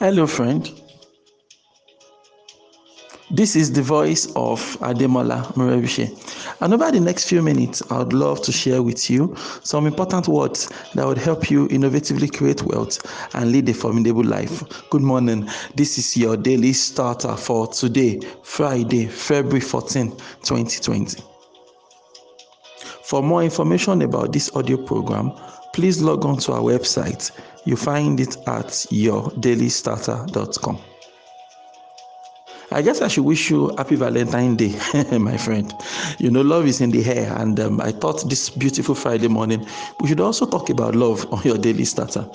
Hello, friend. This is the voice of Ademola Morebise. And over the next few minutes, I would love to share with you some important words that would help you innovatively create wealth and lead a formidable life. Good morning. This is your daily starter for today, Friday, February 14, 2020. For more information about this audio program, please log on to our website. You find it at yourdailystarter.com. I guess I should wish you happy Valentine Day, my friend. You know, love is in the air, and um, I thought this beautiful Friday morning we should also talk about love on your daily starter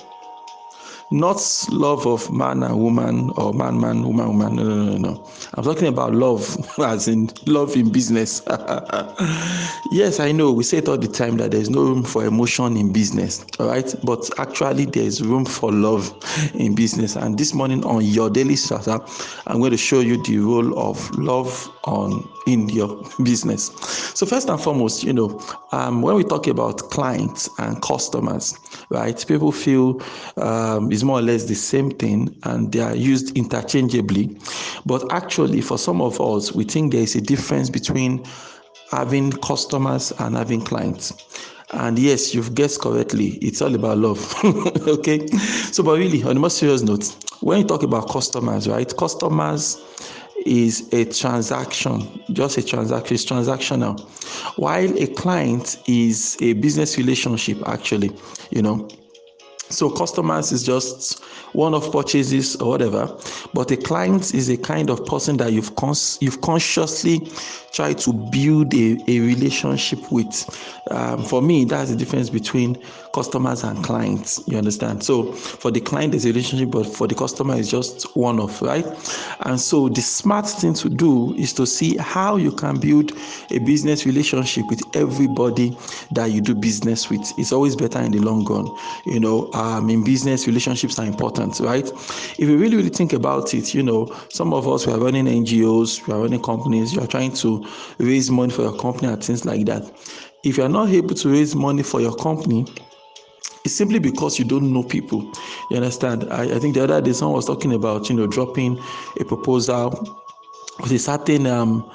not love of man and woman or man man woman woman no no no no i'm talking about love as in love in business. Yes i know we say it all the time that there's no room for emotion in business all right? But actually there's room for love in business. And this morning on your daily starter i'm going to show you the role of love on in your business. So first and foremost you know um, when we talk about clients and customers right people feel um, is more or less the same thing and they are used interchangeably. But actually, for some of us, we think there is a difference between having customers and having clients. And yes, you've guessed correctly. It's all about love. okay. So, but really, on a more serious note, when you talk about customers, right? Customers is a transaction, just a transaction, transactional. While a client is a business relationship, actually, you know. So customers is just one of purchases or whatever, but a client is a kind of person that you've cons- you've consciously tried to build a, a relationship with. Um, for me, that's the difference between customers and clients. You understand? So for the client, there's a relationship, but for the customer, it's just one of right. And so the smart thing to do is to see how you can build a business relationship with everybody that you do business with. It's always better in the long run. You know um, in business, relationships are important, right? If you really, really think about it, you know, some of us we are running NGOs, we are running companies, you are trying to raise money for your company and things like that. If you are not able to raise money for your company, it's simply because you don't know people. You understand? I, I think the other day someone was talking about, you know, dropping a proposal with a certain um,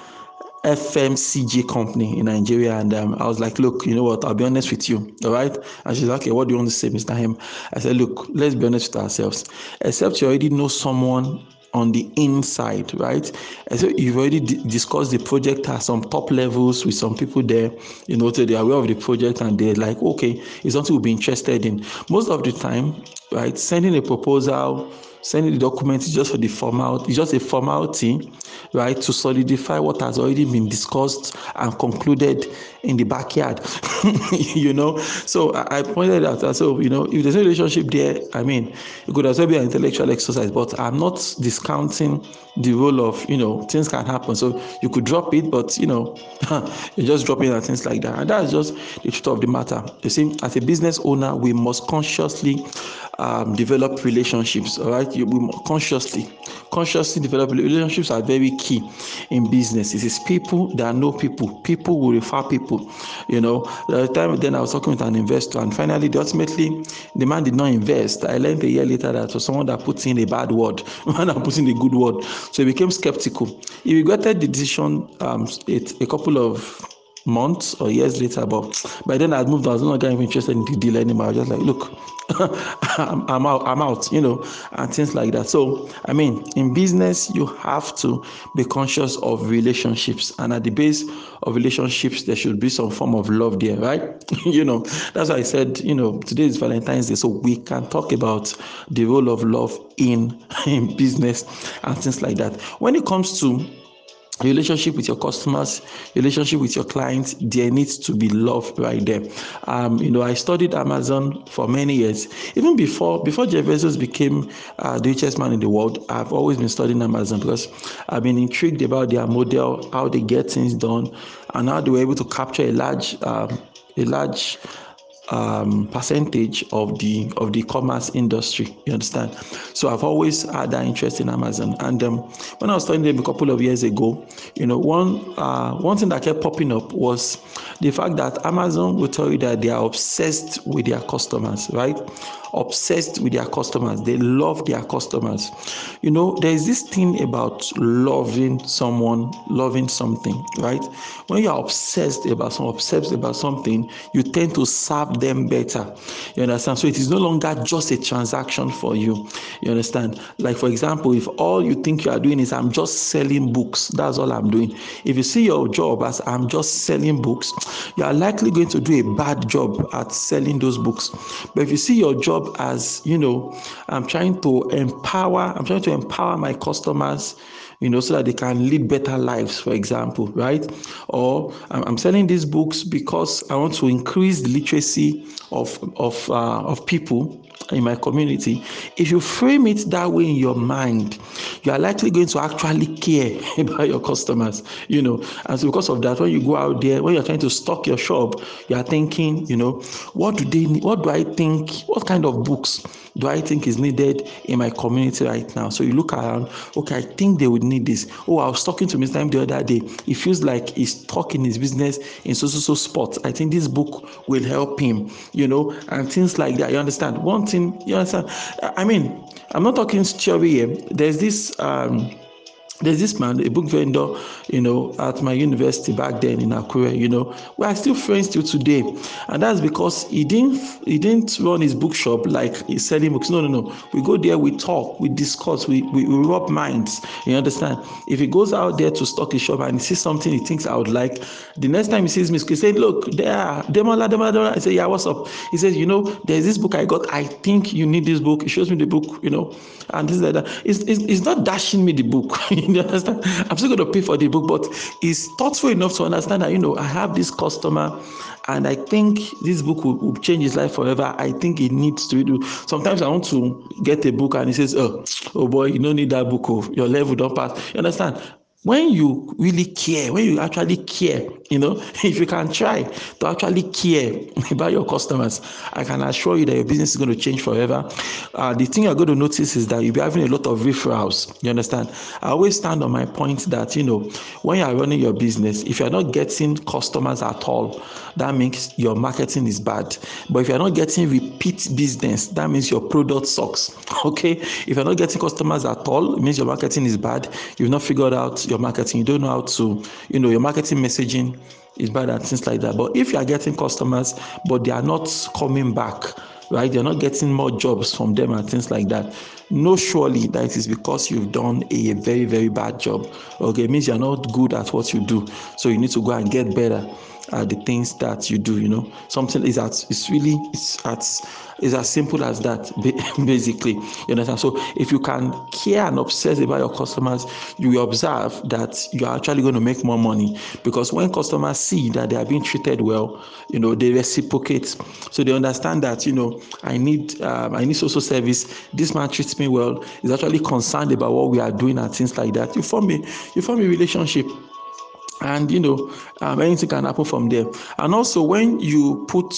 FMCG company in Nigeria. And um, I was like, look, you know what? I'll be honest with you. All right. And she's like, okay, what do you want to say, Mr. Hem? I said, look, let's be honest with ourselves. Except you already know someone on the inside, right? And so you've already d- discussed the project at some top levels with some people there, you know, so they're aware of the project and they're like, okay, it's something we'll be interested in. Most of the time, right, sending a proposal, sending the document is just for the formal, it's just a formality right, to solidify what has already been discussed and concluded in the backyard, you know. So I, I pointed out so you know if there's a relationship there, I mean, it could as well be an intellectual exercise, but I'm not discounting the role of you know things can happen. So you could drop it, but you know you're just dropping and things like that, and that's just the truth of the matter. You see, as a business owner, we must consciously um, develop relationships. All right, you, we consciously, consciously develop relationships are very key in business. It is people that know people. People will refer people. You know, the time then I was talking with an investor, and finally, ultimately, the man did not invest. I learned a year later that was someone that put in a bad word, one that put in a good word. So he became skeptical. He regretted the decision um, it, a couple of months or years later. But by then I'd moved. I was no longer even interested in the deal anymore. I was just like, look, I'm, I'm out. I'm out. You know, and things like that. So I mean, in business, you have to be conscious of relationships, and at the base of relationships, there should be some form of love there, right? you know, that's why I said, you know, today is Valentine's Day, so we can talk about the role of love in in business and things like that. When it comes to relationship with your customers relationship with your clients there needs to be love right there um, you know i studied amazon for many years. Even before before jeff bezos became uh, the richest man in the world i've always been studying amazon because i've been intrigued about their model how they get things done and how they were able to capture a large um, a large um, percentage of the of the commerce industry. You understand? So I've always had that interest in Amazon. And um, when I was studying them a couple of years ago, you know, one uh, one thing that kept popping up was the fact that Amazon will tell you that they are obsessed with their customers, right? Obsessed with their customers. They love their customers. You know, there is this thing about loving someone, loving something, right? When you are obsessed about some obsessed about something, you tend to serve them better. You understand? So it is no longer just a transaction for you. You understand? Like for example, if all you think you are doing is I'm just selling books, that's all I'm doing. If you see your job as I'm just selling books, you are likely going to do a bad job at selling those books. But if you see your job as, you know, I'm trying to empower, I'm trying to empower my customers you know, so that they can lead better lives, for example, right? Or I'm selling these books because I want to increase the literacy of of uh, of people in my community. If you frame it that way in your mind, you are likely going to actually care about your customers, you know. And so because of that, when you go out there, when you're trying to stock your shop, you are thinking, you know, what do they need? What do I think? What kind of books do I think is needed in my community right now? So you look around, okay, I think they would need this. Oh, I was talking to Mr. M the other day. He feels like he's in his business in so so so spots. I think this book will help him, you know, and things like that. You understand? One thing, you understand? I mean, I'm not talking theory here. There's this um there's this man, a book vendor, you know, at my university back then in Akure, you know, we are still friends till today. And that's because he didn't he didn't run his bookshop like he's selling books. No, no, no. We go there, we talk, we discuss, we, we, we rub minds. You understand? If he goes out there to stock his shop and he sees something he thinks I would like, the next time he sees me, he says, Look, there, Demola, Demola, Demola. I say, Yeah, what's up? He says, You know, there's this book I got. I think you need this book. He shows me the book, you know, and this like that. It's, it's, it's not dashing me the book. you understand? I'm still going to pay for the book, but he's thoughtful enough to understand that, you know, I have this customer and I think this book will, will change his life forever. I think he needs to do. Sometimes I want to get a book and he says, Oh, oh boy, you don't need that book. Oh, your level don't pass. You understand? When you really care when you actually care you know if you can try to actually care about your customers i can assure you that your business is going to change forever. Uh, the thing you're going to notice is that you'll be having a lot of referrals you understand? I always stand on my point that you know when you're running your business if you're not getting customers at all that means your marketing is bad. But if you're not getting repeat business that means your product sucks okay? If you're not getting customers at all it means your marketing is bad. You've not figured out your marketing you don't know how to you know your marketing messaging is bad and things like that. But if you are getting customers but they are not coming back right? You're not getting more jobs from them and things like that know surely that it is because you've done a very very bad job. Okay it means you're not good at what you do. So you need to go and get better the things that you do you know? Something is at it's really it's at it's as simple as that basically you understand? So if you can care and obsess about your customers you will observe that you are actually going to make more money. Because when customers see that they are being treated well you know they reciprocate. So they understand that you know i need um, i need social service this man treats me well is actually concerned about what we are doing and things like that. You form a you form a relationship and you know um, anything can happen from there. And also when you put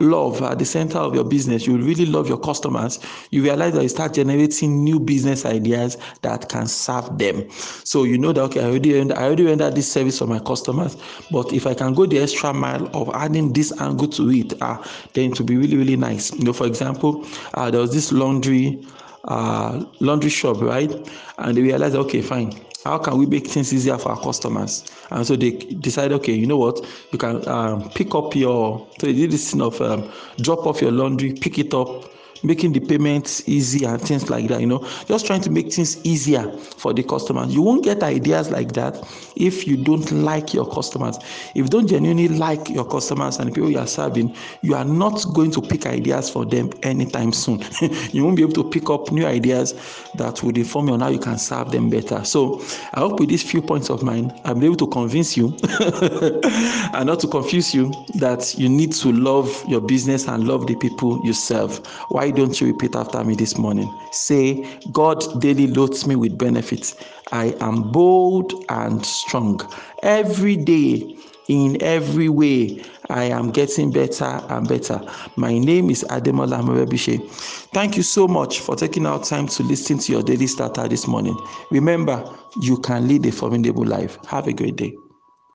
love at the center of your business you really love your customers you realize that you start generating new business ideas that can serve them. So you know that okay i already render, i already render this service for my customers but if i can go the extra mile of adding this angle to it uh, then it will be really really nice. You know for example uh, there was this laundry uh, laundry shop right? And they realized okay fine how can we make things easier for our customers? And so they decide okay you know what? You can um, pick up your so they did this thing of um, drop off your laundry pick it up making the payments easy and things like that you know. Just trying to make things easier for the customers. You won't get ideas like that if you don't like your customers. If you don't genuinely like your customers and the people you are serving you are not going to pick ideas for them anytime soon. You won't be able to pick up new ideas that would inform you on how you can serve them better. So i hope with these few points of mine i'm able to convince you and not to confuse you that you need to love your business and love the people you serve. Why don't you repeat after me this morning? Say, God daily loads me with benefits. I am bold and strong. Every day, in every way, I am getting better and better. My name is Ademola Morebise. Thank you so much for taking out time to listen to your daily starter this morning. Remember, you can lead a formidable life. Have a great day.